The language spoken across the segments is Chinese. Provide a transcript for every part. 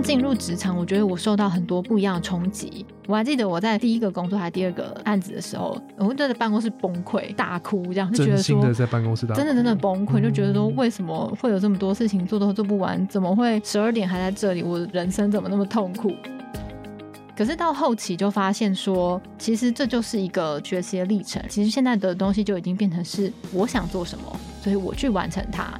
刚进入职场，我觉得我受到很多不一样的冲击。我还记得我在第一个工作还是第二个案子的时候，我会在办公室崩溃大哭，这样就觉得说，在办公室真的真的崩溃，就觉得说为什么会有这么多事情做都做不完？怎么会十二点还在这里？我的人生怎么那么痛苦？可是到后期就发现说，其实这就是一个学习的历程。其实现在的东西就已经变成是我想做什么，所以我去完成它。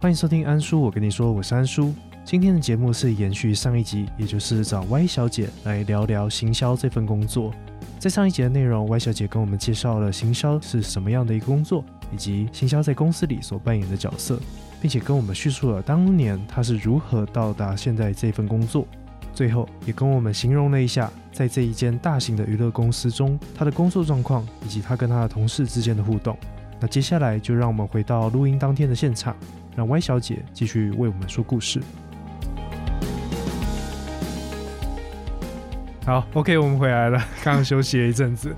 欢迎收听安叔，我跟你说，我是安叔。今天的节目是延续上一集，也就是找 Y 小姐来聊聊行销这份工作。在上一集的内容，Y 小姐跟我们介绍了行销是什么样的一个工作，以及行销在公司里所扮演的角色，并且跟我们叙述了当年她是如何到达现在这份工作。最后，也跟我们形容了一下，在这一间大型的娱乐公司中，她的工作状况以及她跟她的同事之间的互动。那接下来就让我们回到录音当天的现场。让 Y 小姐继续为我们说故事。好，OK，我们回来了。刚刚休息了一阵子。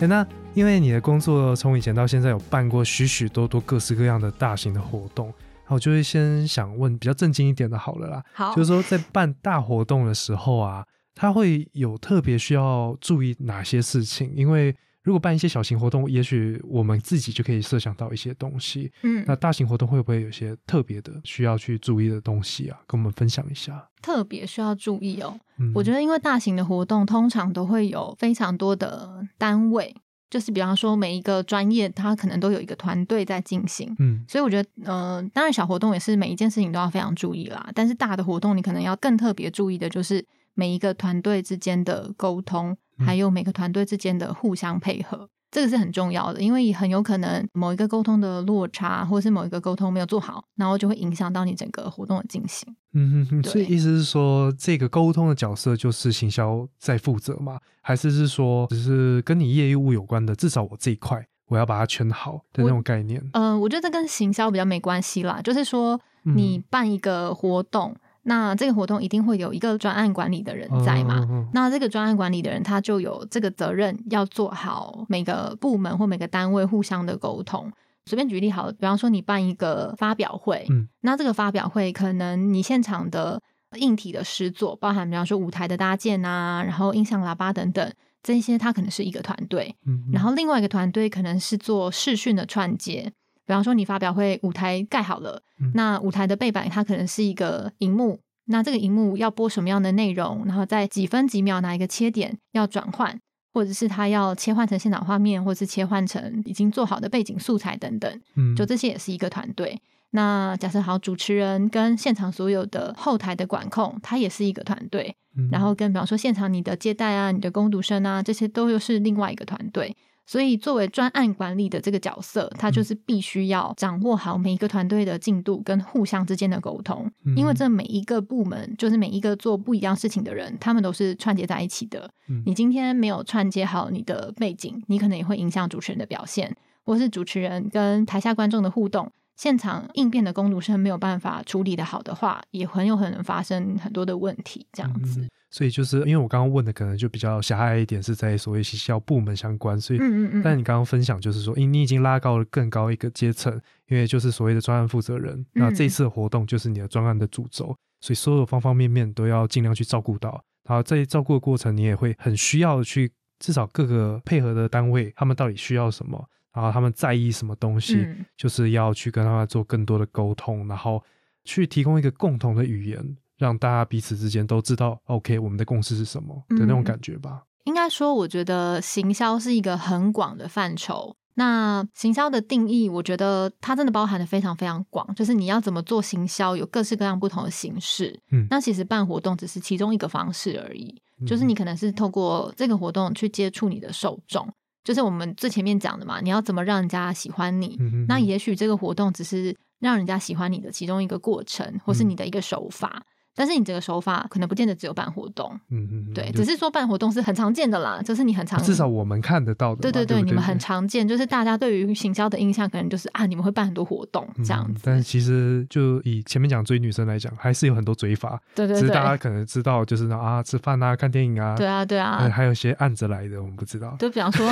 哎，那因为你的工作从以前到现在有办过许许多多各式各样的大型的活动，我就会先想问比较正经一点的，好了啦。好，就是说在办大活动的时候啊，他会有特别需要注意哪些事情？因为如果办一些小型活动，也许我们自己就可以设想到一些东西。嗯，那大型活动会不会有些特别的需要去注意的东西啊？跟我们分享一下。特别需要注意哦。嗯，我觉得因为大型的活动通常都会有非常多的单位，就是比方说每一个专业，它可能都有一个团队在进行。嗯，所以我觉得，呃，当然小活动也是每一件事情都要非常注意啦。但是大的活动，你可能要更特别注意的就是每一个团队之间的沟通。还有每个团队之间的互相配合，这个是很重要的，因为很有可能某一个沟通的落差，或者是某一个沟通没有做好，然后就会影响到你整个活动的进行。嗯哼哼，所以意思是说，这个沟通的角色就是行销在负责吗？还是是说，只是跟你业务有关的？至少我这一块，我要把它圈好的那种概念。嗯，我觉得这跟行销比较没关系啦，就是说你办一个活动。那这个活动一定会有一个专案管理的人在嘛？那这个专案管理的人他就有这个责任，要做好每个部门或每个单位互相的沟通。随便举例好，比方说你办一个发表会，那这个发表会可能你现场的硬体的施作，包含比方说舞台的搭建啊，然后音响喇叭等等，这些它可能是一个团队。然后另外一个团队可能是做视讯的串接。比方说，你发表会舞台盖好了，那舞台的背板它可能是一个荧幕，那这个荧幕要播什么样的内容，然后在几分几秒哪一个切点要转换，或者是它要切换成现场画面，或者是切换成已经做好的背景素材等等，嗯，就这些也是一个团队。那假设好，主持人跟现场所有的后台的管控，它也是一个团队，然后跟比方说现场你的接待啊、你的攻读生啊，这些都又是另外一个团队。所以，作为专案管理的这个角色，他就是必须要掌握好每一个团队的进度跟互相之间的沟通，因为这每一个部门就是每一个做不一样事情的人，他们都是串接在一起的。你今天没有串接好你的背景，你可能也会影响主持人的表现，或是主持人跟台下观众的互动。现场应变的攻读生没有办法处理的好的话，也很有可能发生很多的问题。这样子，所以就是因为我刚刚问的可能就比较狭隘一点，是在所谓学校部门相关。所以，嗯嗯嗯。但你刚刚分享就是说，因你已经拉高了更高一个阶层，因为就是所谓的专案负责人。那这次的活动就是你的专案的主轴，所以所有方方面面都要尽量去照顾到。然后在照顾的过程，你也会很需要去至少各个配合的单位，他们到底需要什么。然后他们在意什么东西，就是要去跟他们做更多的沟通，然后去提供一个共同的语言，让大家彼此之间都知道，OK，我们的共识是什么的那种感觉吧。应该说，我觉得行销是一个很广的范畴。那行销的定义，我觉得它真的包含的非常非常广，就是你要怎么做行销，有各式各样不同的形式。嗯，那其实办活动只是其中一个方式而已，就是你可能是透过这个活动去接触你的受众。就是我们最前面讲的嘛，你要怎么让人家喜欢你？那也许这个活动只是让人家喜欢你的其中一个过程，或是你的一个手法。但是你这个手法可能不见得只有办活动，嗯嗯，对，只是说办活动是很常见的啦，就是你很常至少我们看得到的，对对对，你们很常见，就是大家对于行销的印象可能就是啊，你们会办很多活动这样子。但是其实就以前面讲追女生来讲，还是有很多追法，对对对，只是大家可能知道就是啊吃饭啊看电影啊，对啊对啊，还有一些暗着来的我们不知道，就比方说，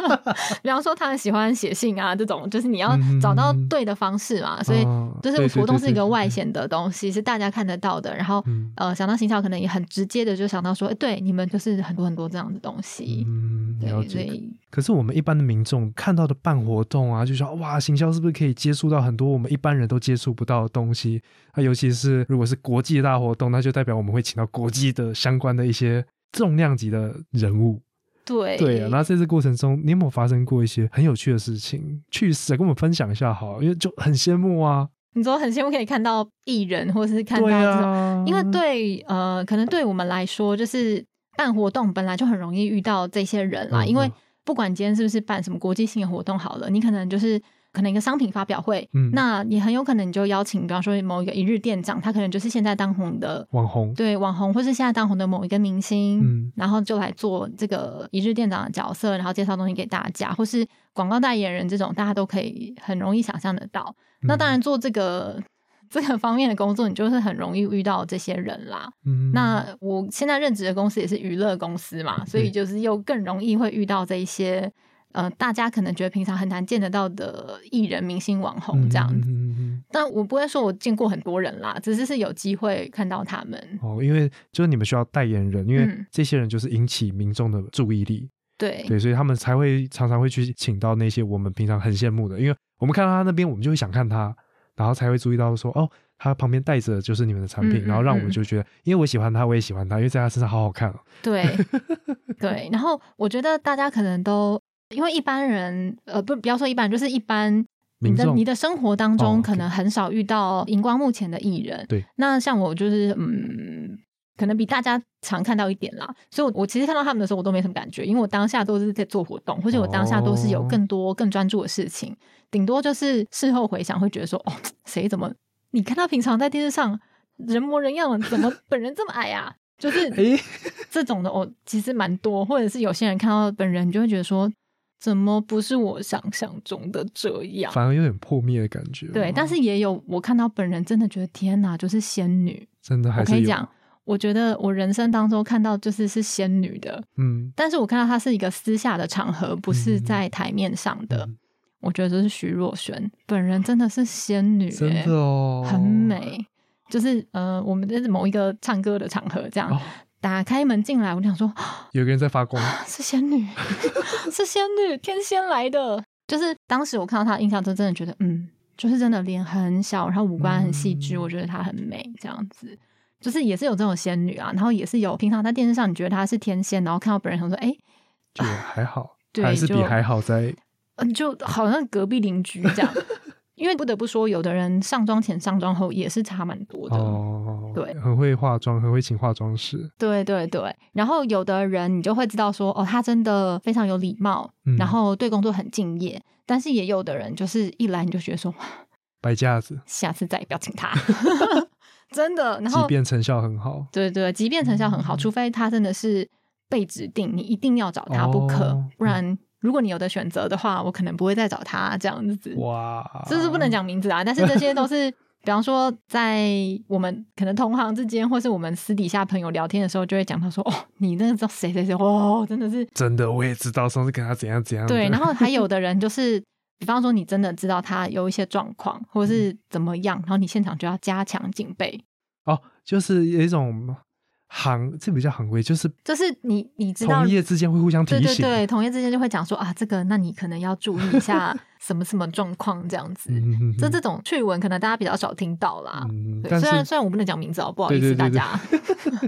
比方说他很喜欢写信啊这种，就是你要找到对的方式嘛，所以就是活动是一个外显的东西，是大家看得到的，然后呃。想到行销，可能也很直接的就想到说，哎，对，你们就是很多很多这样的东西。嗯，了解。可是我们一般的民众看到的办活动啊，就说哇，行销是不是可以接触到很多我们一般人都接触不到的东西？啊，尤其是如果是国际大活动，那就代表我们会请到国际的相关的一些重量级的人物。对对啊，那在这过程中，你有没有发生过一些很有趣的事情？趣事跟我们分享一下好，因为就很羡慕啊。你说很羡慕可以看到艺人，或者是看到这种，因为对呃，可能对我们来说，就是办活动本来就很容易遇到这些人啦。因为不管今天是不是办什么国际性的活动，好了，你可能就是可能一个商品发表会，那你很有可能你就邀请，比方说某一个一日店长，他可能就是现在当红的网红，对网红，或是现在当红的某一个明星，然后就来做这个一日店长的角色，然后介绍东西给大家，或是广告代言人这种，大家都可以很容易想象得到。那当然，做这个这个方面的工作，你就是很容易遇到这些人啦。嗯，那我现在任职的公司也是娱乐公司嘛，所以就是又更容易会遇到这一些呃，大家可能觉得平常很难见得到的艺人、明星、网红这样子。但我不会说我见过很多人啦，只是是有机会看到他们。哦，因为就是你们需要代言人，因为这些人就是引起民众的注意力。对对，所以他们才会常常会去请到那些我们平常很羡慕的，因为。我们看到他那边，我们就会想看他，然后才会注意到说，哦，他旁边带着就是你们的产品，然后让我们就觉得，因为我喜欢他，我也喜欢他，因为在他身上好好看哦。对对，然后我觉得大家可能都因为一般人，呃，不，不要说一般人，就是一般你的你的生活当中可能很少遇到荧光幕前的艺人。对，那像我就是嗯。可能比大家常看到一点啦，所以，我我其实看到他们的时候，我都没什么感觉，因为我当下都是在做活动，或者我当下都是有更多更专注的事情，顶多就是事后回想会觉得说，哦，谁怎么？你看他平常在电视上人模人样，怎么本人这么矮啊？就是这种的，哦，其实蛮多，或者是有些人看到本人就会觉得说，怎么不是我想象中的这样？反而有点破灭的感觉。对，但是也有我看到本人真的觉得天哪，就是仙女，真的还是讲。我觉得我人生当中看到就是是仙女的，嗯，但是我看到她是一个私下的场合，不是在台面上的。我觉得这是徐若瑄本人真的是仙女，真的哦，很美。就是呃，我们这是某一个唱歌的场合，这样打开门进来，我想说 有个人在发光，是仙女，是仙女，天仙来的。就是当时我看到她印象，就真的觉得，嗯，就是真的脸很小，然后五官很细致，我觉得她很美，这样子。就是也是有这种仙女啊，然后也是有平常在电视上你觉得她是天仙，然后看到本人想说，哎，就还好，还是比还好在，嗯，就好像隔壁邻居这样。因为不得不说，有的人上妆前、上妆后也是差蛮多的。哦，对，很会化妆，很会请化妆师。对对对，然后有的人你就会知道说，哦，他真的非常有礼貌，然后对工作很敬业。但是也有的人就是一来你就觉得说，摆架子，下次再也不要请他。真的，然后即便成效很好，对对，即便成效很好，除非他真的是被指定，你一定要找他不可，不然如果你有的选择的话，我可能不会再找他这样子。哇，这是不能讲名字啊，但是这些都是，比方说在我们可能同行之间，或是我们私底下朋友聊天的时候，就会讲到说，哦，你那个知道谁谁谁，哦，真的是真的，我也知道上次跟他怎样怎样。对，然后还有的人就是。比方说，你真的知道他有一些状况，或者是怎么样，然后你现场就要加强警备。哦，就是有一种行，这比较行规，就是就是你你知道，同业之间会互相提醒，对对对，同业之间就会讲说啊，这个那你可能要注意一下 什么什么状况这样子。这这种趣闻可能大家比较少听到啦。虽然虽然我不能讲名字哦，不好意思大家。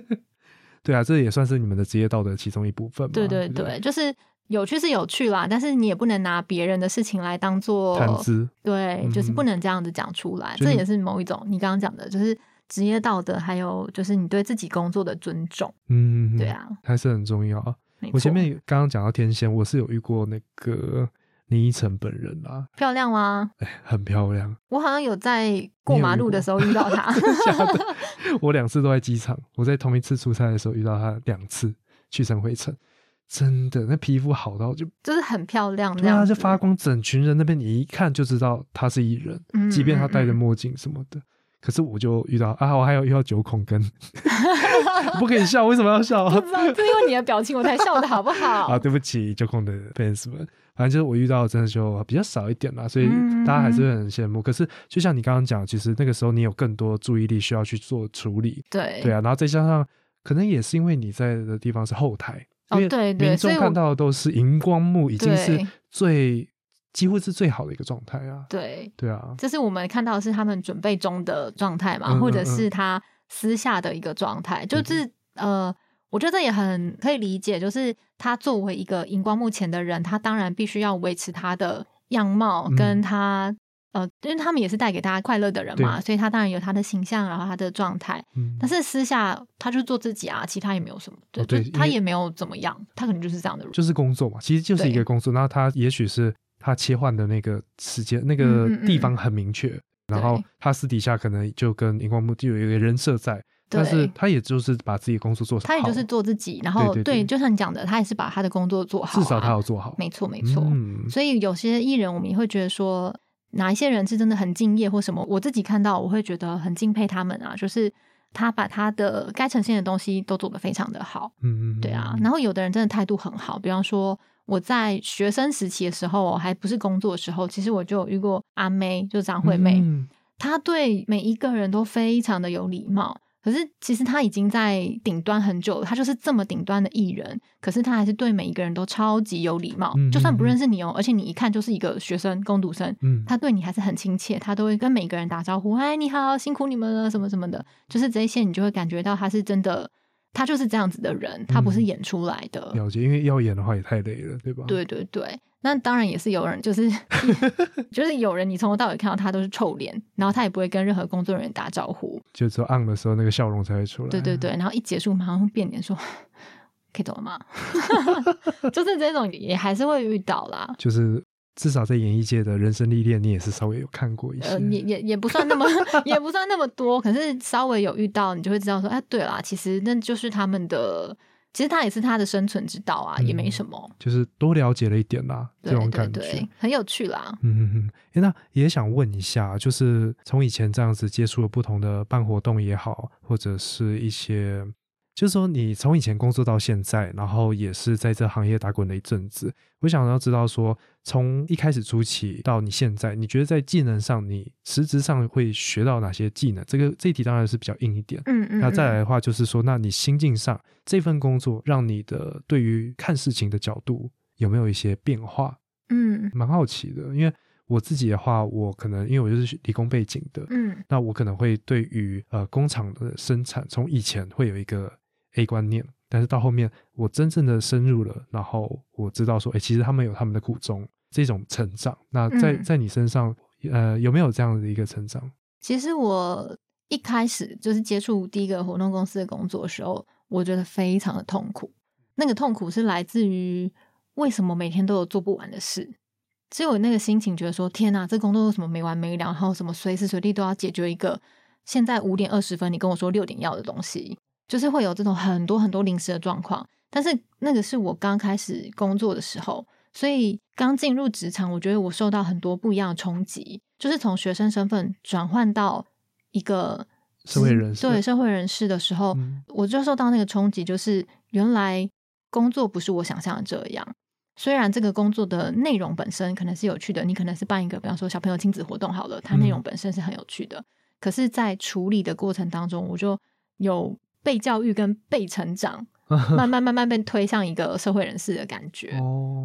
对啊，这也算是你们的职业道德其中一部分。对对对，就是。有趣是有趣啦，但是你也不能拿别人的事情来当做谈资，对，就是不能这样子讲出来。这也是某一种你刚刚讲的，就是职业道德，还有就是你对自己工作的尊重。嗯，对啊，还是很重要啊。我前面刚刚讲到天仙，我是有遇过那个林依晨本人啊，漂亮吗？哎，很漂亮。我好像有在过马路的时候遇到她，我两次都在机场，我在同一次出差的时候遇到她两次，去程回程，真的那皮肤好到就就是很漂亮，对啊，就发光，整群人那边你一看就知道她是艺人，即便她戴着墨镜什么的。可是我就遇到啊，我还有遇到九孔跟，不可以笑，为什么要笑？不知道，就因为你的表情我才笑的好不好？啊，对不起，九孔的 fans 们，反正就是我遇到真的就比较少一点啦，所以大家还是会很羡慕。可是就像你刚刚讲，其实那个时候你有更多注意力需要去做处理，对对啊，然后再加上可能也是因为你在的地方是后台，哦对对，民众看到的都是荧光幕，已经是最。几乎是最好的一个状态啊！对。对啊，这是我们看到的是他们准备中的状态嘛，或者是他私下的一个状态，就是呃，我觉得也很可以理解，就是他作为一个荧光幕前的人，他当然必须要维持他的样貌，跟他呃，因为他们也是带给大家快乐的人嘛，所以他当然有他的形象，然后他的状态，但是私下他就做自己啊，其他也没有什么，对，他也没有怎么样，他可能就是这样的人，就是工作嘛，其实就是一个工作，那他也许是。他切换的那个时间、那个地方很明确，然后他私底下可能就跟荧光幕就有一个人设在，但是他也就是把自己工作做好，他也就是做自己，然后对，就像你讲的，他也是把他的工作做好，至少他要做好，没错没错。所以有些艺人，我们也会觉得说，哪一些人是真的很敬业或什么，我自己看到我会觉得很敬佩他们啊，就是他把他的该呈现的东西都做得非常的好，嗯嗯，对啊。然后有的人真的态度很好，比方说。我在学生时期的时候，还不是工作的时候，其实我就有遇过阿妹，就张惠妹，她对每一个人都非常的有礼貌。可是其实她已经在顶端很久了，她就是这么顶端的艺人，可是她还是对每一个人都超级有礼貌。就算不认识你哦，而且你一看就是一个学生工读生，她对你还是很亲切，她都会跟每个人打招呼，哎，你好，辛苦你们了，什么什么的，就是这些，你就会感觉到她是真的。他就是这样子的人，他不是演出来的。了解，因为要演的话也太累了，对吧？对对对，那当然也是有人，就是 就是有人，你从头到尾看到他都是臭脸，然后他也不会跟任何工作人员打招呼，就只有按的时候那个笑容才会出来。对对对，然后一结束马上变脸说：“可以走了吗？” 就是这种也还是会遇到啦，就是。至少在演艺界的人生历练，你也是稍微有看过一些，呃也也也不算那么，也不算那么多，可是稍微有遇到，你就会知道说，哎，对啦，其实那就是他们的，其实他也是他的生存之道啊，也没什么，就是多了解了一点啦，这种感觉很有趣啦。嗯嗯嗯，哎，那也想问一下，就是从以前这样子接触了不同的办活动也好，或者是一些。就是说，你从以前工作到现在，然后也是在这行业打滚了一阵子。我想要知道，说从一开始初期到你现在，你觉得在技能上，你实质上会学到哪些技能？这个这一题当然是比较硬一点。嗯嗯。那再来的话，就是说，那你心境上这份工作让你的对于看事情的角度有没有一些变化？嗯，蛮好奇的，因为我自己的话，我可能因为我就是理工背景的，嗯，那我可能会对于呃工厂的生产，从以前会有一个。A 观念，但是到后面我真正的深入了，然后我知道说，哎，其实他们有他们的苦衷，这种成长。那在在你身上，呃，有没有这样的一个成长？其实我一开始就是接触第一个活动公司的工作的时候，我觉得非常的痛苦。那个痛苦是来自于为什么每天都有做不完的事，所以我那个心情觉得说，天哪，这工作为什么没完没了？然后什么随时随地都要解决一个现在五点二十分，你跟我说六点要的东西。就是会有这种很多很多临时的状况，但是那个是我刚开始工作的时候，所以刚进入职场，我觉得我受到很多不一样的冲击，就是从学生身份转换到一个社会人士，对社会人士的时候，我就受到那个冲击，就是原来工作不是我想象的这样。虽然这个工作的内容本身可能是有趣的，你可能是办一个，比方说小朋友亲子活动好了，它内容本身是很有趣的，可是，在处理的过程当中，我就有。被教育跟被成长，慢慢慢慢被推向一个社会人士的感觉。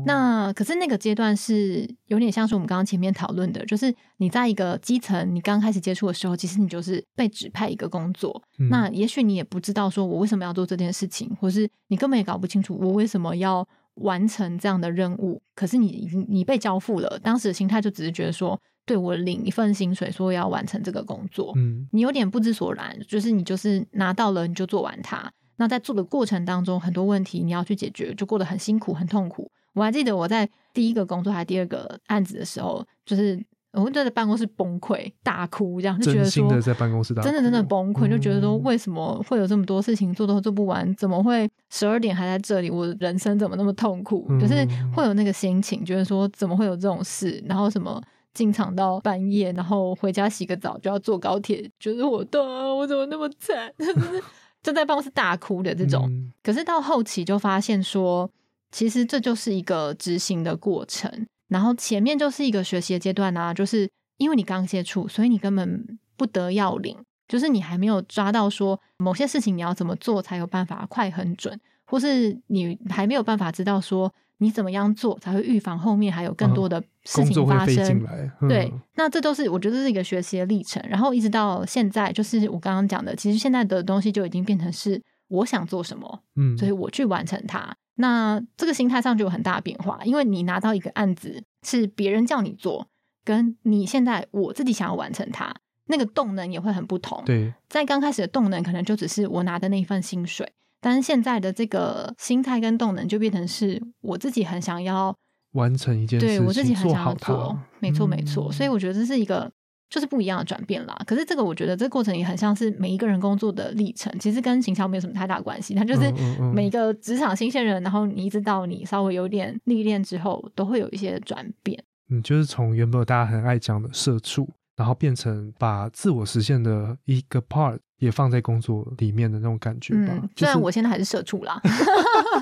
那可是那个阶段是有点像是我们刚刚前面讨论的，就是你在一个基层，你刚开始接触的时候，其实你就是被指派一个工作。那也许你也不知道说我为什么要做这件事情，或是你根本也搞不清楚我为什么要完成这样的任务。可是你已经你被交付了，当时的心态就只是觉得说。对我领一份薪水，说要完成这个工作，嗯，你有点不知所然，就是你就是拿到了，你就做完它。那在做的过程当中，很多问题你要去解决，就过得很辛苦、很痛苦。我还记得我在第一个工作还第二个案子的时候，就是我在办公室崩溃大哭，这样就觉得说在办公室真的真的崩溃，就觉得说为什么会有这么多事情做都做不完，怎么会十二点还在这里？我人生怎么那么痛苦？就是会有那个心情，觉得说怎么会有这种事？然后什么进场到半夜，然后回家洗个澡就要坐高铁，觉得我的我怎么那么惨？就在办公室大哭的这种。可是到后期就发现说。其实这就是一个执行的过程，然后前面就是一个学习的阶段啊，就是因为你刚接触，所以你根本不得要领，就是你还没有抓到说某些事情你要怎么做才有办法快很准，或是你还没有办法知道说你怎么样做才会预防后面还有更多的事情发生。对，那这都是我觉得是一个学习的历程，然后一直到现在，就是我刚刚讲的，其实现在的东西就已经变成是我想做什么，嗯，所以我去完成它。那这个心态上就有很大的变化，因为你拿到一个案子是别人叫你做，跟你现在我自己想要完成它，那个动能也会很不同。对，在刚开始的动能可能就只是我拿的那一份薪水，但是现在的这个心态跟动能就变成是我自己很想要完成一件事，对我自己很想要做，没错没错。所以我觉得这是一个。就是不一样的转变啦。可是这个我觉得这个过程也很像是每一个人工作的历程，其实跟行销没有什么太大关系。它就是每个职场新鲜人，然后你一直到你稍微有点历练之后，都会有一些转变。嗯，就是从原本大家很爱讲的社畜，然后变成把自我实现的一个 part 也放在工作里面的那种感觉吧。虽然我现在还是社畜啦，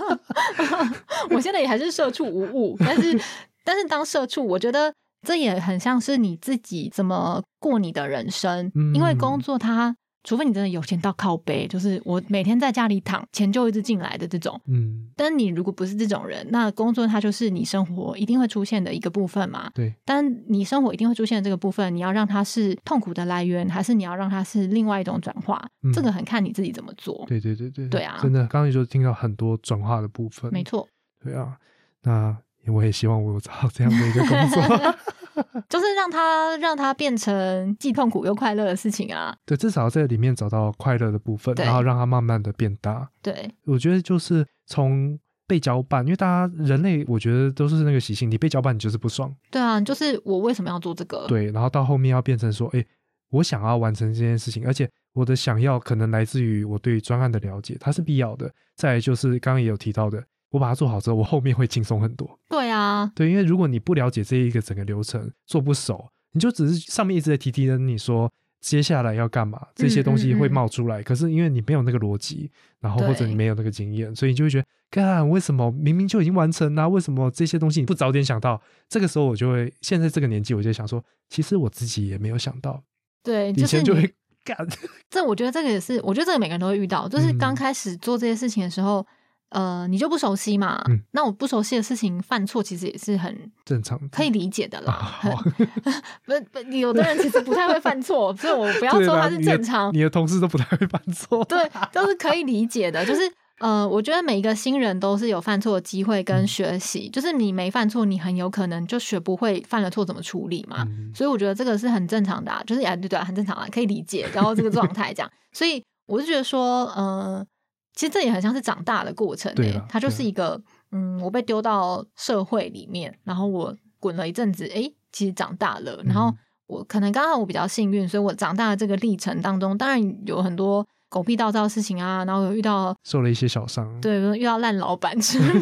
我现在也还是社畜无误，但是但是当社畜，我觉得。这也很像是你自己怎么过你的人生，因为工作它，除非你真的有钱到靠背，就是我每天在家里躺，钱就一直进来的这种。嗯，但你如果不是这种人，那工作它就是你生活一定会出现的一个部分嘛。对，但你生活一定会出现的这个部分，你要让它是痛苦的来源，还是你要让它是另外一种转化？这个很看你自己怎么做。对对对对，对啊，真的，刚刚你就听到很多转化的部分。没错。对啊，那。我也希望我有找到这样的一个工作，就是让他让他变成既痛苦又快乐的事情啊。对，至少在里面找到快乐的部分，然后让它慢慢的变大。对，我觉得就是从被搅拌，因为大家人类，我觉得都是那个习性，你被搅拌，你就是不爽。对啊，就是我为什么要做这个？对，然后到后面要变成说，哎，我想要完成这件事情，而且我的想要可能来自于我对专案的了解，它是必要的。再就是刚刚也有提到的。我把它做好之后，我后面会轻松很多。对啊，对，因为如果你不了解这一个整个流程，做不熟，你就只是上面一直在提提跟你说接下来要干嘛，这些东西会冒出来。可是因为你没有那个逻辑，然后或者你没有那个经验，所以你就会觉得，干为什么明明就已经完成啊，为什么这些东西你不早点想到？这个时候我就会，现在这个年纪，我就想说，其实我自己也没有想到。对，以前就会干。这我觉得这个也是，我觉得这个每个人都会遇到，就是刚开始做这些事情的时候。呃，你就不熟悉嘛？那我不熟悉的事情犯错，其实也是很正常，可以理解的啦。不不，有的人其实不太会犯错，所以我不要说他是正常。你的同事都不太会犯错，对，都是可以理解的。就是呃，我觉得每一个新人都是有犯错的机会跟学习。就是你没犯错，你很有可能就学不会犯了错怎么处理嘛。所以我觉得这个是很正常的，啊就是啊对对，很正常啊，可以理解。然后这个状态这样，所以我就觉得说，呃。其实这也很像是长大的过程，对，它就是一个，嗯，我被丢到社会里面，然后我滚了一阵子，哎，其实长大了，然后我可能刚好我比较幸运，所以我长大的这个历程当中，当然有很多狗屁倒灶的事情啊，然后有遇到受了一些小伤，对，遇到烂老板之类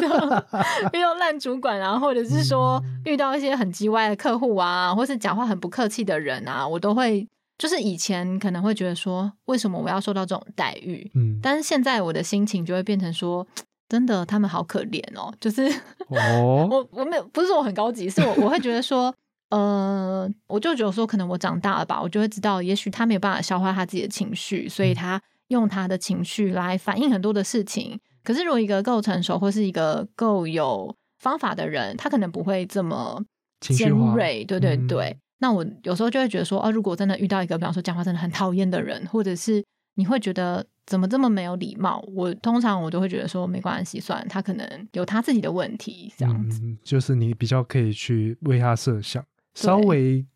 的，遇到烂主管啊，或者是说遇到一些很叽歪的客户啊，或是讲话很不客气的人啊，我都会。就是以前可能会觉得说，为什么我要受到这种待遇？嗯，但是现在我的心情就会变成说，真的，他们好可怜哦。就是哦，我我没有不是说我很高级，是我我会觉得说，呃，我就觉得说，可能我长大了吧，我就会知道，也许他没有办法消化他自己的情绪，所以他用他的情绪来反映很多的事情。可是如果一个够成熟或是一个够有方法的人，他可能不会这么尖锐。对对对。那我有时候就会觉得说，哦，如果真的遇到一个，比方说讲话真的很讨厌的人，或者是你会觉得怎么这么没有礼貌，我通常我都会觉得说没关系，算他可能有他自己的问题，这样子。就是你比较可以去为他设想，稍微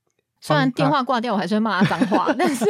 虽然电话挂掉，我还是会骂他脏话，但是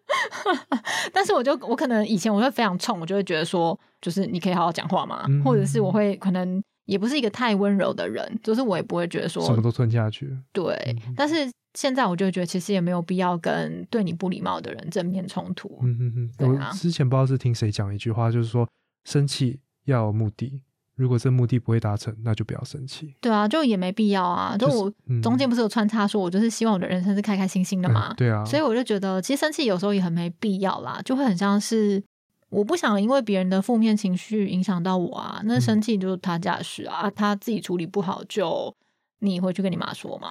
但是我就我可能以前我会非常冲，我就会觉得说，就是你可以好好讲话嘛，或者是我会可能。也不是一个太温柔的人，就是我也不会觉得说什么都吞下去。对，但是现在我就觉得其实也没有必要跟对你不礼貌的人正面冲突。嗯嗯嗯，我之前不知道是听谁讲一句话，就是说生气要有目的。如果这目的不会达成，那就不要生气。对啊，就也没必要啊。就我中间不是有穿插说，我就是希望我的人生是开开心心的嘛。对啊，所以我就觉得，其实生气有时候也很没必要啦，就会很像是我不想因为别人的负面情绪影响到我啊。那生气就是他家事啊，他自己处理不好就。你回去跟你妈说嘛，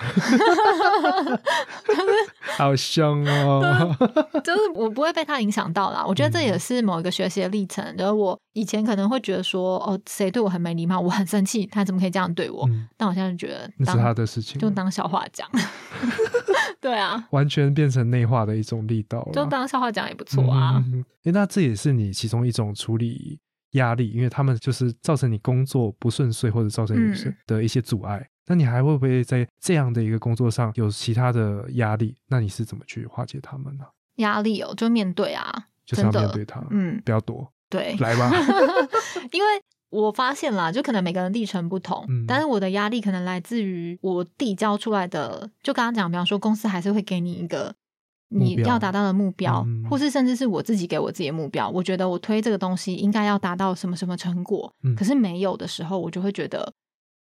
好凶哦！就是我不会被他影响到啦。我觉得这也是某一个学习的历程。然后我以前可能会觉得说，哦，谁对我很没礼貌，我很生气，他怎么可以这样对我？但我现在就觉得那是他的事情，就当笑话讲。对啊，完全变成内化的一种力道，就当笑话讲也不错啊。哎，那这也是你其中一种处理压力，因为他们就是造成你工作不顺遂，或者造成你的一些阻碍。那你还会不会在这样的一个工作上有其他的压力？那你是怎么去化解他们呢？压力哦，就面对啊，就是要面对他，嗯，不要躲，对，来吧。因为我发现啦，就可能每个人历程不同，但是我的压力可能来自于我递交出来的，就刚刚讲，比方说公司还是会给你一个你要达到的目标，或是甚至是我自己给我自己的目标。我觉得我推这个东西应该要达到什么什么成果，可是没有的时候，我就会觉得。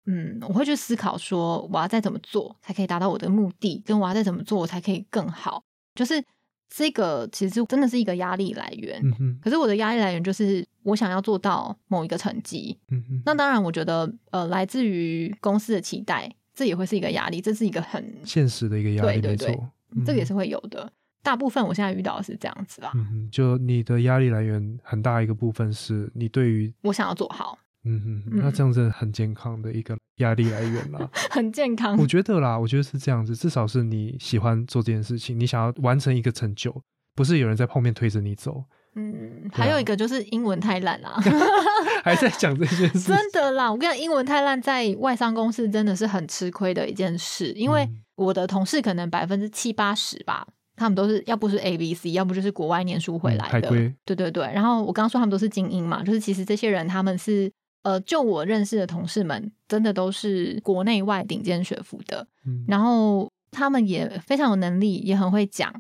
嗯，我会去思考说，我要再怎么做才可以达到我的目的，跟我要再怎么做才可以更好。就是这个其实真的是一个压力来源。嗯哼。可是我的压力来源就是我想要做到某一个成绩。嗯哼。那当然，我觉得呃，来自于公司的期待，这也会是一个压力。这是一个很现实的一个压力，对对对，这个也是会有的。大部分我现在遇到的是这样子啦。嗯哼。就你的压力来源很大一个部分是你对于我想要做好。嗯嗯，那这样子很健康的一个压力来源啦，很健康。我觉得啦，我觉得是这样子，至少是你喜欢做这件事情，你想要完成一个成就，不是有人在后面推着你走。嗯，还有一个就是英文太烂啦，还在讲这件事。真的啦，我跟你讲，英文太烂在外商公司真的是很吃亏的一件事，因为我的同事可能百分之七八十吧，他们都是要不是 A B C，要不就是国外念书回来的。对对对，然后我刚刚说他们都是精英嘛，就是其实这些人他们是。呃，就我认识的同事们，真的都是国内外顶尖学府的，然后他们也非常有能力，也很会讲。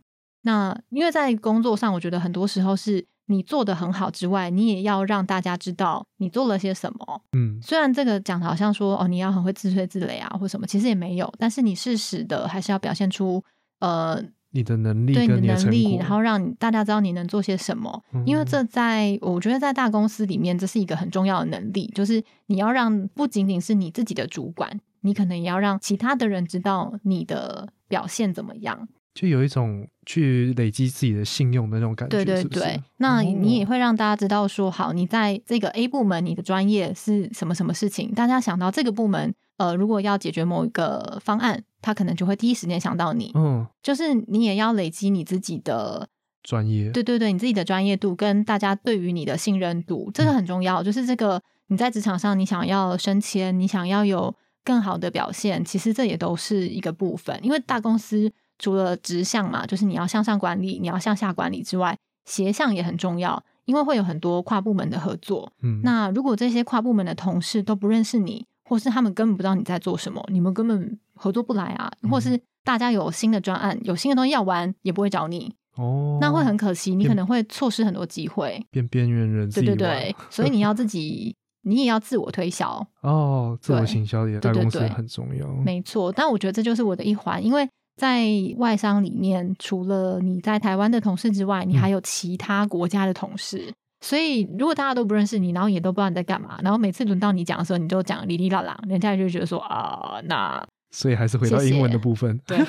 那因为在工作上，我觉得很多时候是你做的很好之外，你也要让大家知道你做了些什么。嗯，虽然这个讲的好像说哦，你要很会自吹自擂啊，或什么，其实也没有，但是你适时的还是要表现出呃。你的能力，对你的能力，然后让大家知道你能做些什么。因为这在我觉得在大公司里面，这是一个很重要的能力，就是你要让不仅仅是你自己的主管，你可能也要让其他的人知道你的表现怎么样。就有一种去累积自己的信用的那种感觉。对对对，那你也会让大家知道说，好，你在这个 A 部门，你的专业是什么什么事情？大家想到这个部门。呃，如果要解决某一个方案，他可能就会第一时间想到你。嗯，就是你也要累积你自己的专业。对对对，你自己的专业度跟大家对于你的信任度，这个很重要。就是这个你在职场上，你想要升迁，你想要有更好的表现，其实这也都是一个部分。因为大公司除了直向嘛，就是你要向上管理，你要向下管理之外，斜向也很重要，因为会有很多跨部门的合作。嗯，那如果这些跨部门的同事都不认识你。或是他们根本不知道你在做什么，你们根本合作不来啊！或是大家有新的专案，有新的东西要玩，也不会找你哦，那会很可惜，你可能会错失很多机会，变边缘人。对对对，所以你 要自己，你也要自我推销哦，自我行销也在公司很重要，没错。但我觉得这就是我的一环，因为在外商里面，除了你在台湾的同事之外，你还有其他国家的同事。所以，如果大家都不认识你，然后也都不知道你在干嘛，然后每次轮到你讲的时候，你就讲哩哩啦啦，人家就觉得说啊，那所以还是回到英文的部分。对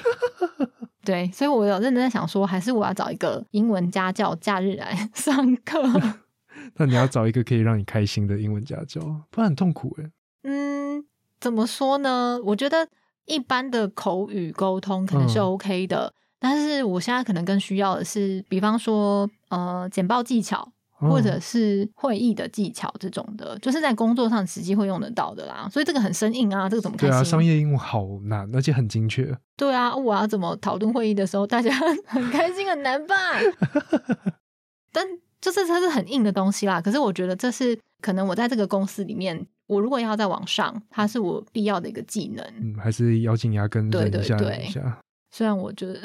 对，所以我有认真在想说，还是我要找一个英文家教，假日来上课。那你要找一个可以让你开心的英文家教，不然很痛苦哎。嗯，怎么说呢？我觉得一般的口语沟通可能是 OK 的，但是我现在可能更需要的是，比方说呃，简报技巧。或者是会议的技巧这种的，就是在工作上实际会用得到的啦。所以这个很生硬啊，这个怎么开心？对啊，商业英文好难，而且很精确。对啊，我要怎么讨论会议的时候，大家 很开心很难吧？但就是它是很硬的东西啦。可是我觉得这是可能我在这个公司里面，我如果要再往上，它是我必要的一个技能。嗯，还是咬紧牙根忍一下忍一下。虽然我觉得，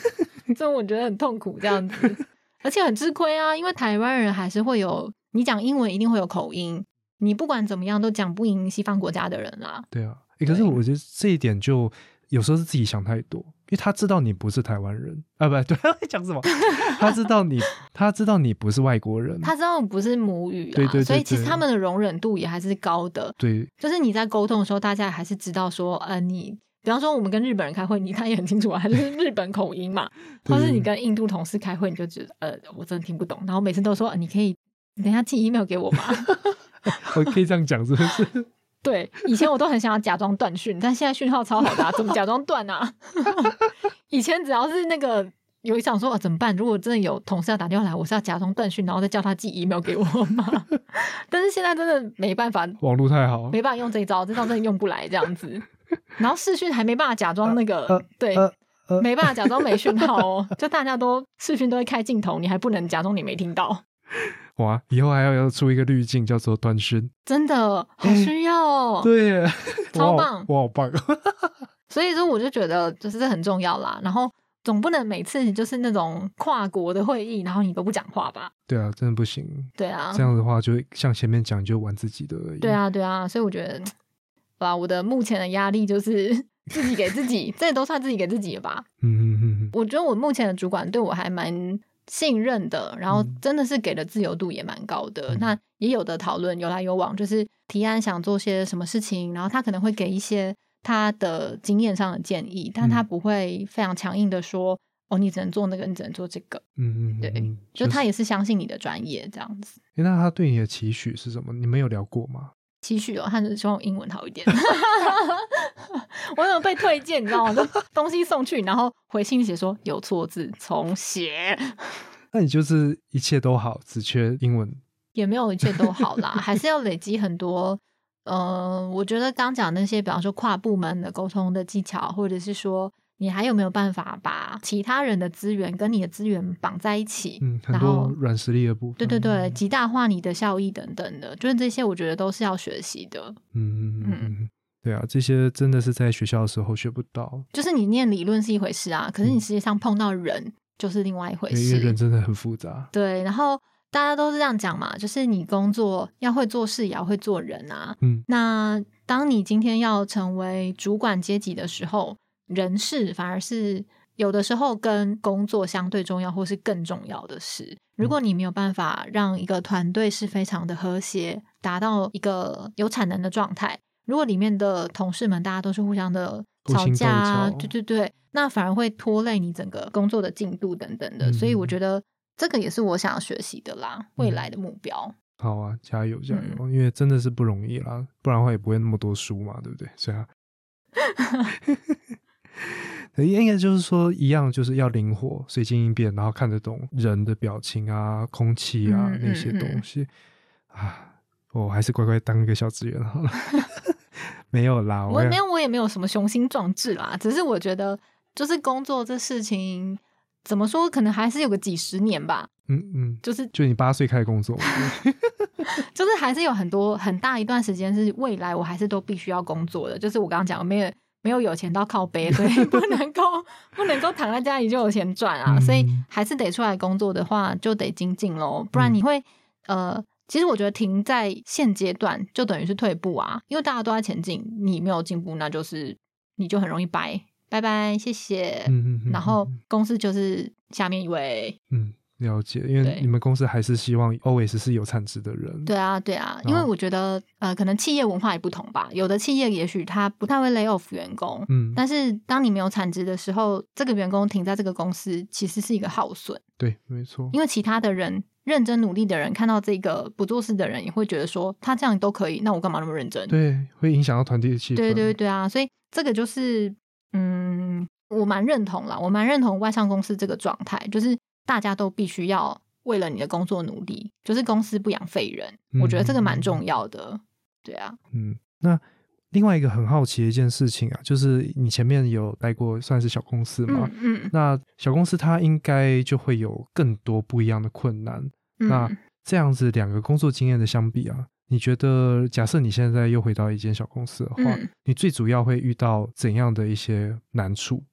这我觉得很痛苦这样子，而且很吃亏啊，因为台湾人还是会有，你讲英文一定会有口音，你不管怎么样都讲不赢西方国家的人啦。对啊，可是我觉得这一点就有时候是自己想太多。因为他知道你不是台湾人啊，不 对，讲什么？他知道你，他知道你不是外国人，他知道不是母语，对对，所以其实他们的容忍度也还是高的。对，就是你在沟通的时候，大家还是知道说，呃，你比方说我们跟日本人开会，你他也很清楚啊，就是日本口音嘛，或是你跟印度同事开会，你就觉得呃，我真的听不懂，然后每次都说，你可以等下寄 email 给我吗？我可以这样讲，是不是？对，以前我都很想要假装断讯，但现在讯号超好的，怎么假装断啊？以前只要是那个有一想说怎么办？如果真的有同事要打电话来，我是要假装断讯，然后再叫他寄 email 给我吗？但是现在真的没办法，网络太好，没办法用这一招，这招真的用不来这样子。然后视讯还没办法假装那个，对，没办法假装没讯号哦，就大家都视讯都会开镜头，你还不能假装你没听到。哇，以后还要要出一个滤镜，叫做短讯，真的好需要哦。对，超棒，我好棒。所以说，我就觉得就是这很重要啦。然后总不能每次就是那种跨国的会议，然后你都不讲话吧？对啊，真的不行。对啊，这样的话就像前面讲，就玩自己的而已。对啊，对啊。所以我觉得，吧，我的目前的压力就是自己给自己，这都算自己给自己的吧。嗯嗯嗯。我觉得我目前的主管对我还蛮。信任的，然后真的是给的自由度也蛮高的。那也有的讨论有来有往，就是提案想做些什么事情，然后他可能会给一些他的经验上的建议，但他不会非常强硬的说：“哦，你只能做那个，你只能做这个。”嗯嗯，对，就他也是相信你的专业这样子。那他对你的期许是什么？你们有聊过吗？期许哦，他是希望英文好一点。我有被推荐，你知道吗？就东西送去，然后回信写说有错字，重写。那你就是一切都好，只缺英文。也没有一切都好啦，还是要累积很多。呃，我觉得刚讲那些，比方说跨部门的沟通的技巧，或者是说你还有没有办法把其他人的资源跟你的资源绑在一起？嗯，很多软实力的部分。对对对，极大化你的效益等等的，就是这些，我觉得都是要学习的。嗯嗯嗯。对啊，这些真的是在学校的时候学不到。就是你念理论是一回事啊，可是你实际上碰到人就是另外一回事。因为人真的很复杂。对，然后大家都是这样讲嘛，就是你工作要会做事，也要会做人啊。嗯。那当你今天要成为主管阶级的时候，人事反而是有的时候跟工作相对重要，或是更重要的事。如果你没有办法让一个团队是非常的和谐，达到一个有产能的状态。如果里面的同事们大家都是互相的吵架啊，对对对，那反而会拖累你整个工作的进度等等的。所以我觉得这个也是我想要学习的啦，未来的目标。好啊，加油加油！因为真的是不容易啦，不然的话也不会那么多书嘛，对不对？是啊，应该就是说一样，就是要灵活、随机应变，然后看得懂人的表情啊、空气啊那些东西啊。我还是乖乖当一个小职员好了。没有啦，我没有，我也没有什么雄心壮志啦。只是我觉得，就是工作这事情，怎么说，可能还是有个几十年吧。嗯嗯，就是就你八岁开始工作，就是还是有很多很大一段时间是未来，我还是都必须要工作的。就是我刚刚讲，没有没有有钱到靠背，所以，不能够不能够躺在家里就有钱赚啊。所以还是得出来工作的话，就得精进喽，不然你会呃。其实我觉得停在现阶段就等于是退步啊，因为大家都在前进，你没有进步，那就是你就很容易拜拜拜，谢谢。嗯嗯。然后公司就是下面一位。嗯，了解，因为你们公司还是希望 always 是有产值的人。对啊，对啊，因为我觉得呃，可能企业文化也不同吧，有的企业也许他不太会 lay off 员工，嗯，但是当你没有产值的时候，这个员工停在这个公司其实是一个耗损。对，没错。因为其他的人。认真努力的人看到这个不做事的人，也会觉得说他这样都可以，那我干嘛那么认真？对，会影响到团队的气氛。对对对啊，所以这个就是，嗯，我蛮认同啦，我蛮认同外商公司这个状态，就是大家都必须要为了你的工作努力，就是公司不养废人，我觉得这个蛮重要的。对啊，嗯，那。另外一个很好奇的一件事情啊，就是你前面有待过算是小公司嘛？嗯，那小公司它应该就会有更多不一样的困难。那这样子两个工作经验的相比啊，你觉得，假设你现在又回到一间小公司的话，你最主要会遇到怎样的一些难处？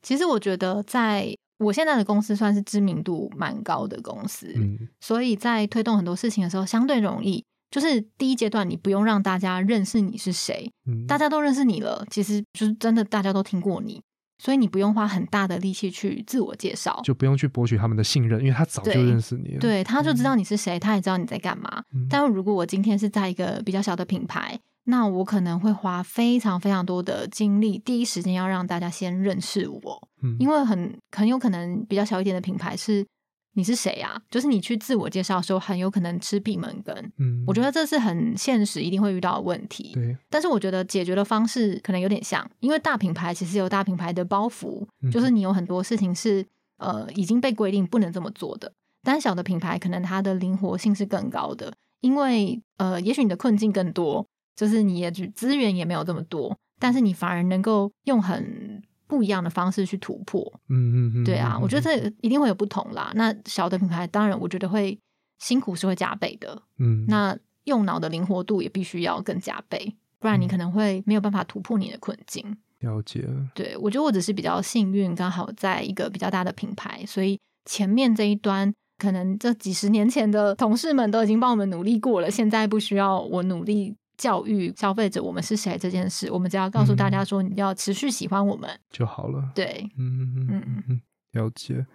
其实我觉得，在我现在的公司算是知名度蛮高的公司，嗯，所以在推动很多事情的时候相对容易。就是第一阶段，你不用让大家认识你是谁，嗯，大家都认识你了，其实就是真的大家都听过你。所以你不用花很大的力气去自我介绍，就不用去博取他们的信任，因为他早就认识你了。对，他就知道你是谁，他也知道你在干嘛。但如果我今天是在一个比较小的品牌，那我可能会花非常非常多的精力，第一时间要让大家先认识我，因为很很有可能比较小一点的品牌是。你是谁啊？就是你去自我介绍的时候，很有可能吃闭门羹。嗯，我觉得这是很现实，一定会遇到的问题。对，但是我觉得解决的方式可能有点像，因为大品牌其实有大品牌的包袱，就是你有很多事情是呃已经被规定不能这么做的。但小的品牌可能它的灵活性是更高的，因为呃，也许你的困境更多，就是你也资源也没有这么多，但是你反而能够用很。不一样的方式去突破，嗯嗯嗯，对啊，我觉得这一定会有不同啦。那小的品牌当然，我觉得会辛苦是会加倍的，嗯，那用脑的灵活度也必须要更加倍，不然你可能会没有办法突破你的困境。了解，对我觉得我只是比较幸运，刚好在一个比较大的品牌，所以前面这一端可能这几十年前的同事们都已经帮我们努力过了，现在不需要我努力。教育消费者我们是谁这件事，我们只要告诉大家说，你要持续喜欢我们就好了。对，嗯嗯嗯嗯，了解。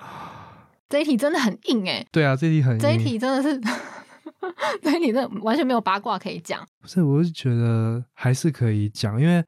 这一题真的很硬哎。对啊，这一题很，这一题真的是，这一题真的完全没有八卦可以讲。不是，我是觉得还是可以讲，因为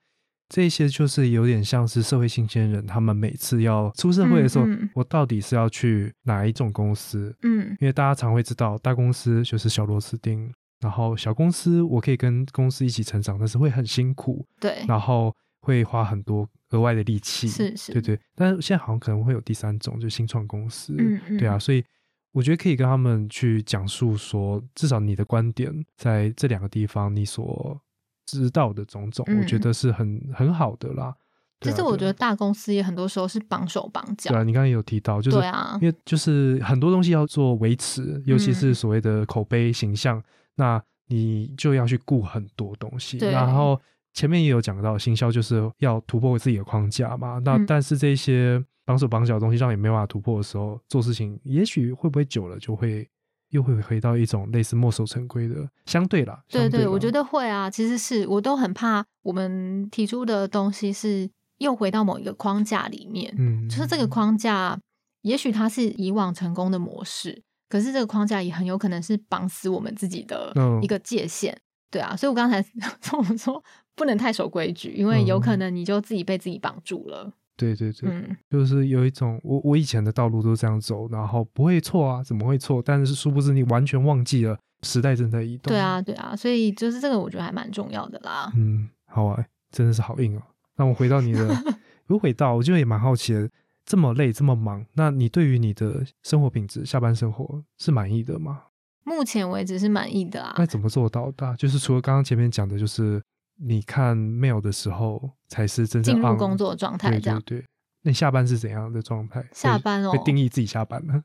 这些就是有点像是社会新鲜人，他们每次要出社会的时候，我到底是要去哪一种公司？嗯，因为大家常会知道，大公司就是小螺丝钉。然后小公司我可以跟公司一起成长，但是会很辛苦，对，然后会花很多额外的力气，是是，对对。但是现在好像可能会有第三种，就新创公司，嗯嗯，对啊，所以我觉得可以跟他们去讲述说，至少你的观点在这两个地方你所知道的种种，我觉得是很很好的啦。其实我觉得大公司也很多时候是绑手绑脚，对啊，你刚刚有提到，就是因为就是很多东西要做维持，尤其是所谓的口碑形象。那你就要去顾很多东西，然后前面也有讲到，行销就是要突破自己的框架嘛。那但是这些绑手绑脚的东西让你没办法突破的时候，做事情也许会不会久了就会又会回到一种类似墨守成规的相对啦。对对，我觉得会啊，其实是我都很怕我们提出的东西是又回到某一个框架里面，嗯，就是这个框架，也许它是以往成功的模式。可是这个框架也很有可能是绑死我们自己的一个界限，对啊，所以我刚才 我们说不能太守规矩，因为有可能你就自己被自己绑住了。对对对，就是有一种我我以前的道路都这样走，然后不会错啊，怎么会错？但是殊不知你完全忘记了时代正在移动。对啊对啊，所以就是这个我觉得还蛮重要的啦。嗯，好啊，真的是好硬哦。那我回到你的，不回到，我就也蛮好奇的。这么累，这么忙，那你对于你的生活品质、下班生活是满意的吗？目前为止是满意的啊。那怎么做到的？就是除了刚刚前面讲的，就是你看 mail 的时候才是真正进入工作状态，这样对。那你下班是怎样的状态？下班哦，被定义自己下班了。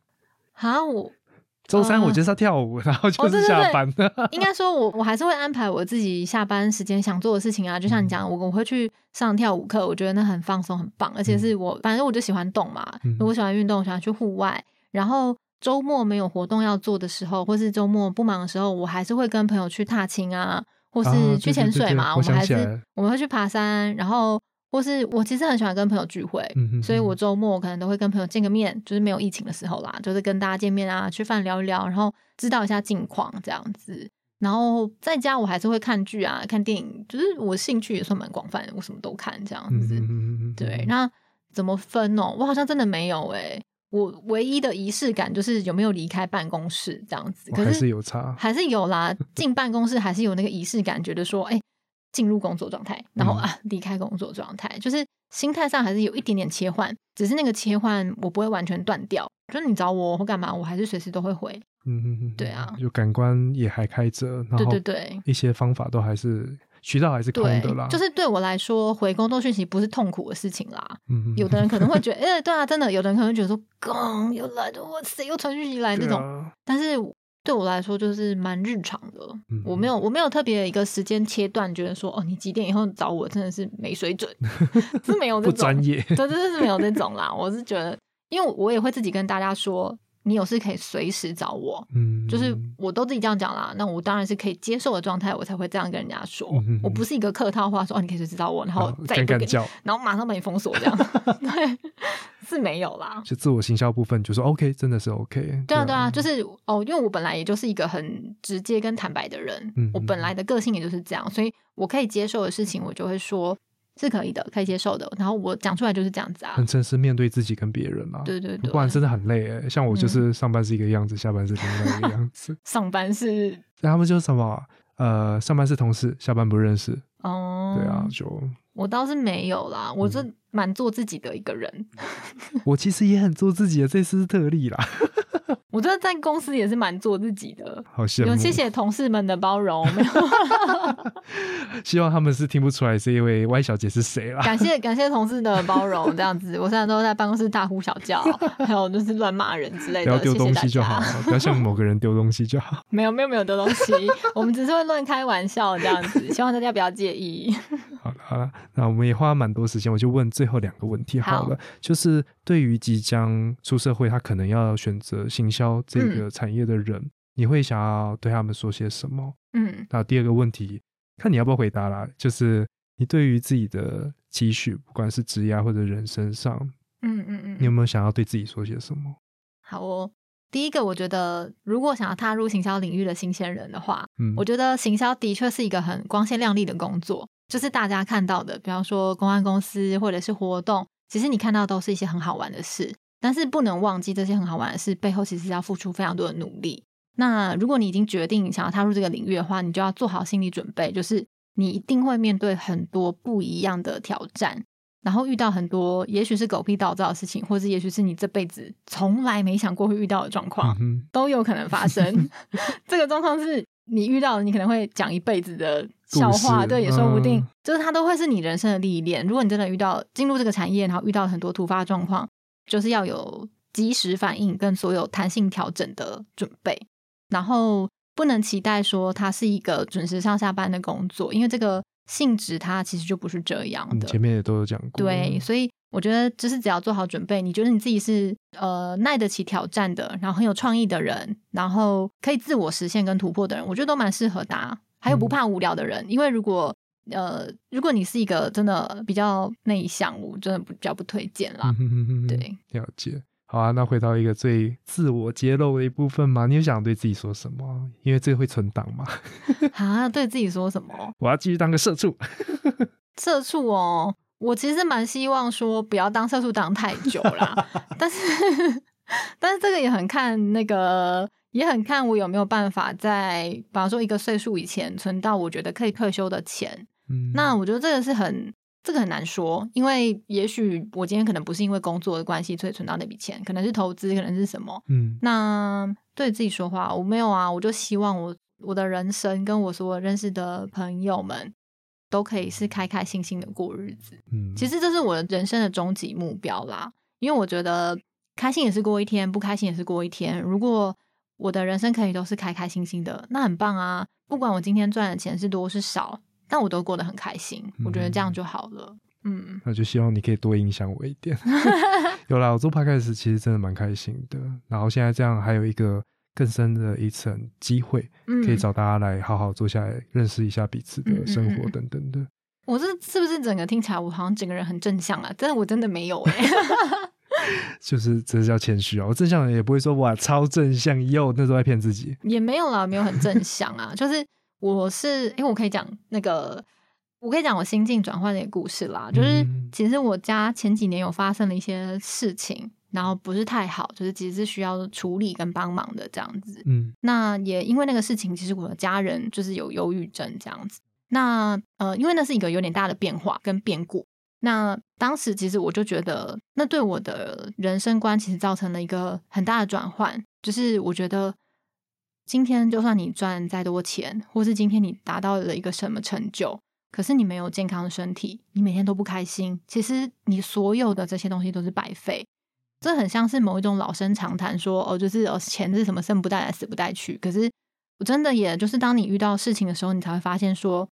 啊，我。周三我就是要跳舞，然后就是下班。应该说，我我还是会安排我自己下班时间想做的事情啊。就像你讲，我我会去上跳舞课，我觉得那很放松，很棒。而且是我反正我就喜欢动嘛，我喜欢运动，喜欢去户外。然后周末没有活动要做的时候，或是周末不忙的时候，我还是会跟朋友去踏青啊，或是去潜水嘛。我们还是我们会去爬山，然后。或是我其实很喜欢跟朋友聚会，所以我周末可能都会跟朋友见个面，就是没有疫情的时候啦，就是跟大家见面啊，吃饭聊一聊，然后知道一下近况这样子。然后在家我还是会看剧啊，看电影，就是我兴趣也算蛮广泛的，我什么都看这样子。对，那怎么分哦？我好像真的没有诶，我唯一的仪式感就是有没有离开办公室这样子。可是有差，还是有啦。进办公室还是有那个仪式感，觉得说哎。进入工作状态，然后啊离开工作状态，就是心态上还是有一点点切换，只是那个切换我不会完全断掉。就是你找我或干嘛，我还是随时都会回。嗯嗯嗯，对啊，就感官也还开着，然后对对对，一些方法都还是渠道还是空的啦。就是对我来说，回工作讯息不是痛苦的事情啦。嗯嗯，有的人可能会觉得，哎，对啊，真的，有的人可能觉得说，刚又来的，哇塞，又传讯息来 这种，但是。对我来说就是蛮日常的，我没有我没有特别一个时间切断，觉得说哦，你几点以后找我真的是没水准，是没有这种专业，对，真的是没有这种啦。我是觉得，因为我也会自己跟大家说。你有事可以随时找我，嗯，就是我都自己这样讲啦。那我当然是可以接受的状态，我才会这样跟人家说。我不是一个客套话，说哦，你可以随时找我，然后再不给，然后马上把你封锁这样。对，是没有啦。就自我行销部分，就说 OK，真的是 OK。对啊，对啊，就是哦，因为我本来也就是一个很直接跟坦白的人，我本来的个性也就是这样，所以我可以接受的事情，我就会说。是可以的，可以接受的。然后我讲出来就是这样子啊，很诚实面对自己跟别人啊。对对对，不然真的很累诶。像我就是上班是一个样子，下班是另外一个样子。上班是，他们就是什么？呃，上班是同事，下班不认识。哦，对啊，就我倒是没有啦，我是蛮做自己的一个人。我其实也很做自己的，这次是特例啦。我觉得在公司也是蛮做自己的，好羡慕。谢谢同事们的包容，没有。希望他们是听不出来是因为 Y 小姐是谁啦。感谢感谢同事的包容，这样子，我现在都在办公室大呼小叫，还有就是乱骂人之类的。不要丢东西就好，不要向某个人丢东西就好。没有没有没有丢东西，我们只是会乱开玩笑这样子，希望大家不要介意。好了好了，那我们也花蛮多时间，我就问最后两个问题好了，就是对于即将出社会，他可能要选择行销这个产业的人，你会想要对他们说些什么？嗯，那第二个问题，看你要不要回答啦，就是你对于自己的期许，不管是职业或者人生上，嗯嗯嗯，你有没有想要对自己说些什么？好哦，第一个，我觉得如果想要踏入行销领域的新鲜人的话，嗯，我觉得行销的确是一个很光鲜亮丽的工作。就是大家看到的，比方说公安公司或者是活动，其实你看到都是一些很好玩的事，但是不能忘记这些很好玩的事背后其实要付出非常多的努力。那如果你已经决定想要踏入这个领域的话，你就要做好心理准备，就是你一定会面对很多不一样的挑战，然后遇到很多也许是狗屁倒灶的事情，或者也许是你这辈子从来没想过会遇到的状况，都有可能发生。这个状况是。你遇到你可能会讲一辈子的笑话，对，也说不定，就是它都会是你人生的历练。如果你真的遇到进入这个产业，然后遇到很多突发状况，就是要有及时反应跟所有弹性调整的准备，然后不能期待说它是一个准时上下班的工作，因为这个性质它其实就不是这样的。前面也都有讲过，对，所以。我觉得就是只要做好准备，你觉得你自己是呃耐得起挑战的，然后很有创意的人，然后可以自我实现跟突破的人，我觉得都蛮适合的。还有不怕无聊的人，因为如果呃如果你是一个真的比较内向，我真的比较不推荐啦。对，了解。好啊，那回到一个最自我揭露的一部分嘛，你有想对自己说什么？因为这个会存档嘛。啊，对自己说什么？我要继续当个社畜。社畜哦。我其实蛮希望说不要当社畜当太久啦，但是但是这个也很看那个，也很看我有没有办法在，比方说一个岁数以前存到我觉得可以退休的钱。嗯，那我觉得这个是很这个很难说，因为也许我今天可能不是因为工作的关系所以存到那笔钱，可能是投资，可能是什么。嗯，那对自己说话，我没有啊，我就希望我我的人生跟我所有认识的朋友们。都可以是开开心心的过日子，嗯，其实这是我的人生的终极目标啦。因为我觉得开心也是过一天，不开心也是过一天。如果我的人生可以都是开开心心的，那很棒啊！不管我今天赚的钱是多是少，但我都过得很开心。我觉得这样就好了。嗯，那就希望你可以多影响我一点。有啦，我做 p 开始其实真的蛮开心的。然后现在这样还有一个。更深的一层机会，可以找大家来好好坐下来认识一下彼此的生活等等的。我这是不是整个听起来我好像整个人很正向啊？真的我真的没有哎，就是这是叫谦虚啊。我正向也不会说哇超正向，又那时候在骗自己。也没有啦，没有很正向啊。就是我是因为我可以讲那个，我可以讲我心境转换的一个故事啦。就是其实我家前几年有发生了一些事情。然后不是太好，就是其实是需要处理跟帮忙的这样子。嗯，那也因为那个事情，其实我的家人就是有忧郁症这样子。那呃，因为那是一个有点大的变化跟变故。那当时其实我就觉得，那对我的人生观其实造成了一个很大的转换。就是我觉得，今天就算你赚再多钱，或是今天你达到了一个什么成就，可是你没有健康的身体，你每天都不开心，其实你所有的这些东西都是白费。这很像是某一种老生常谈，说哦，就是哦，钱是什么生不带来，死不带去。可是我真的也就是当你遇到事情的时候，你才会发现说，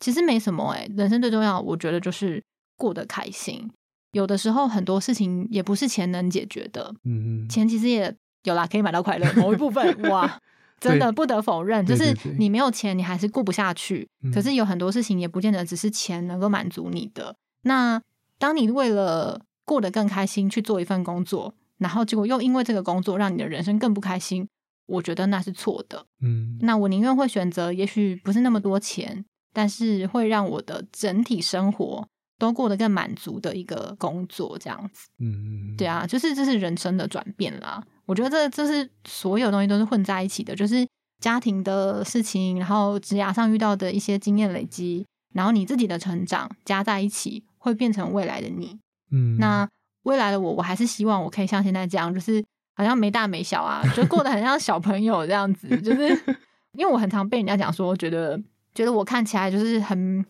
其实没什么哎，人生最重要，我觉得就是过得开心。有的时候很多事情也不是钱能解决的，嗯嗯，钱其实也有啦，可以买到快乐某一部分 哇。真的不得否认，就是你没有钱，你还是过不下去。可是有很多事情也不见得只是钱能够满足你的。那当你为了过得更开心去做一份工作，然后结果又因为这个工作让你的人生更不开心，我觉得那是错的。嗯，那我宁愿会选择，也许不是那么多钱，但是会让我的整体生活都过得更满足的一个工作，这样子。嗯，对啊，就是这是人生的转变啦。我觉得这这是所有东西都是混在一起的，就是家庭的事情，然后职涯上遇到的一些经验累积，然后你自己的成长加在一起，会变成未来的你。嗯，那未来的我，我还是希望我可以像现在这样，就是好像没大没小啊，就过得很像小朋友这样子。就是 因为我很常被人家讲说，觉得觉得我看起来就是很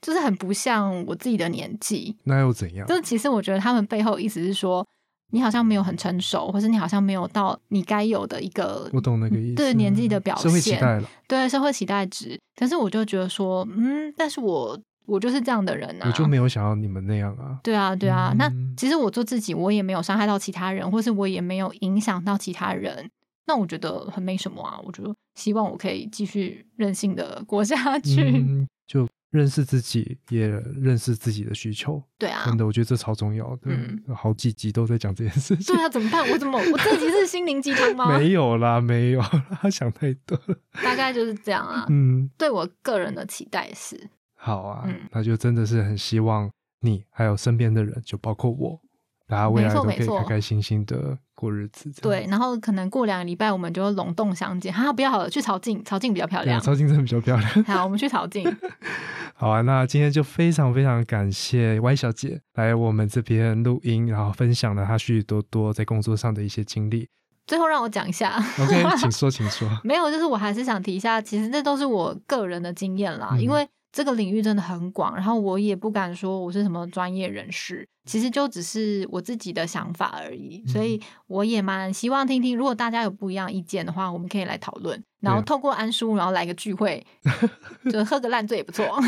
就是很不像我自己的年纪。那又怎样？就是其实我觉得他们背后意思是说。你好像没有很成熟，或是你好像没有到你该有的一个，我懂那个意思，对年纪的表现，社会期待了，对社会期待值。但是我就觉得说，嗯，但是我我就是这样的人啊，我就没有想要你们那样啊。对啊，对啊。那其实我做自己，我也没有伤害到其他人，或是我也没有影响到其他人。那我觉得很没什么啊。我觉得希望我可以继续任性的过下去。嗯就。认识自己，也认识自己的需求。对啊，真的，我觉得这超重要的。嗯，好几集都在讲这件事情。对啊，怎么办？我怎么？我这集是心灵鸡汤吗？没有啦，没有，啦想太多。大概就是这样啊。嗯，对我个人的期待是。好啊，那就真的是很希望你还有身边的人，就包括我。大家未来都可以开开心心的过日子。对，然后可能过两个礼拜，我们就隆重相见。哈，不要好了，去朝觐，朝觐比较漂亮。朝觐真的比较漂亮。好，我们去朝觐。好啊，那今天就非常非常感谢 Y 小姐来我们这边录音，然后分享了她许许多多在工作上的一些经历。最后让我讲一下。OK，请说，请说。没有，就是我还是想提一下，其实这都是我个人的经验啦，因为。这个领域真的很广，然后我也不敢说我是什么专业人士，其实就只是我自己的想法而已，所以我也蛮希望听听，如果大家有不一样意见的话，我们可以来讨论，然后透过安叔，然后来个聚会，就喝个烂醉也不错。哦，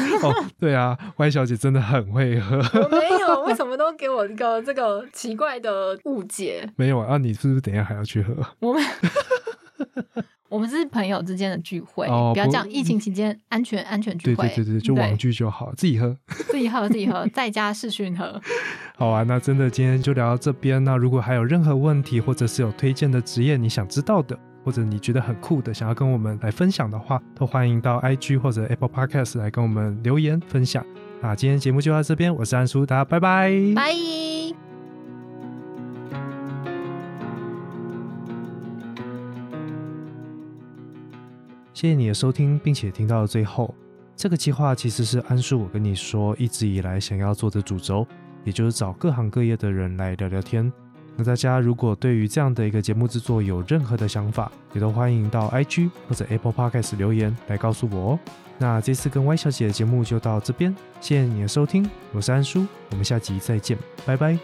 对啊，Y 小姐真的很会喝。我没有，为什么都给我一个这个奇怪的误解？没有啊，你是不是等一下还要去喝？我们。我们是朋友之间的聚会，不要这样。疫情期间，安全安全聚会，对对对对，就网聚就好，自己喝，自己喝 自己喝，在家试训喝。好啊，那真的今天就聊到这边。那如果还有任何问题，或者是有推荐的职业你想知道的，或者你觉得很酷的，想要跟我们来分享的话，都欢迎到 IG 或者 Apple Podcast 来跟我们留言分享。那今天节目就到这边，我是安叔，大家拜拜，拜。谢谢你的收听，并且听到了最后。这个计划其实是安叔我跟你说一直以来想要做的主轴，也就是找各行各业的人来聊聊天。那大家如果对于这样的一个节目制作有任何的想法，也都欢迎到 IG 或者 Apple Podcast 留言来告诉我哦。那这次跟 Y 小姐的节目就到这边，谢谢你的收听，我是安叔，我们下集再见，拜拜。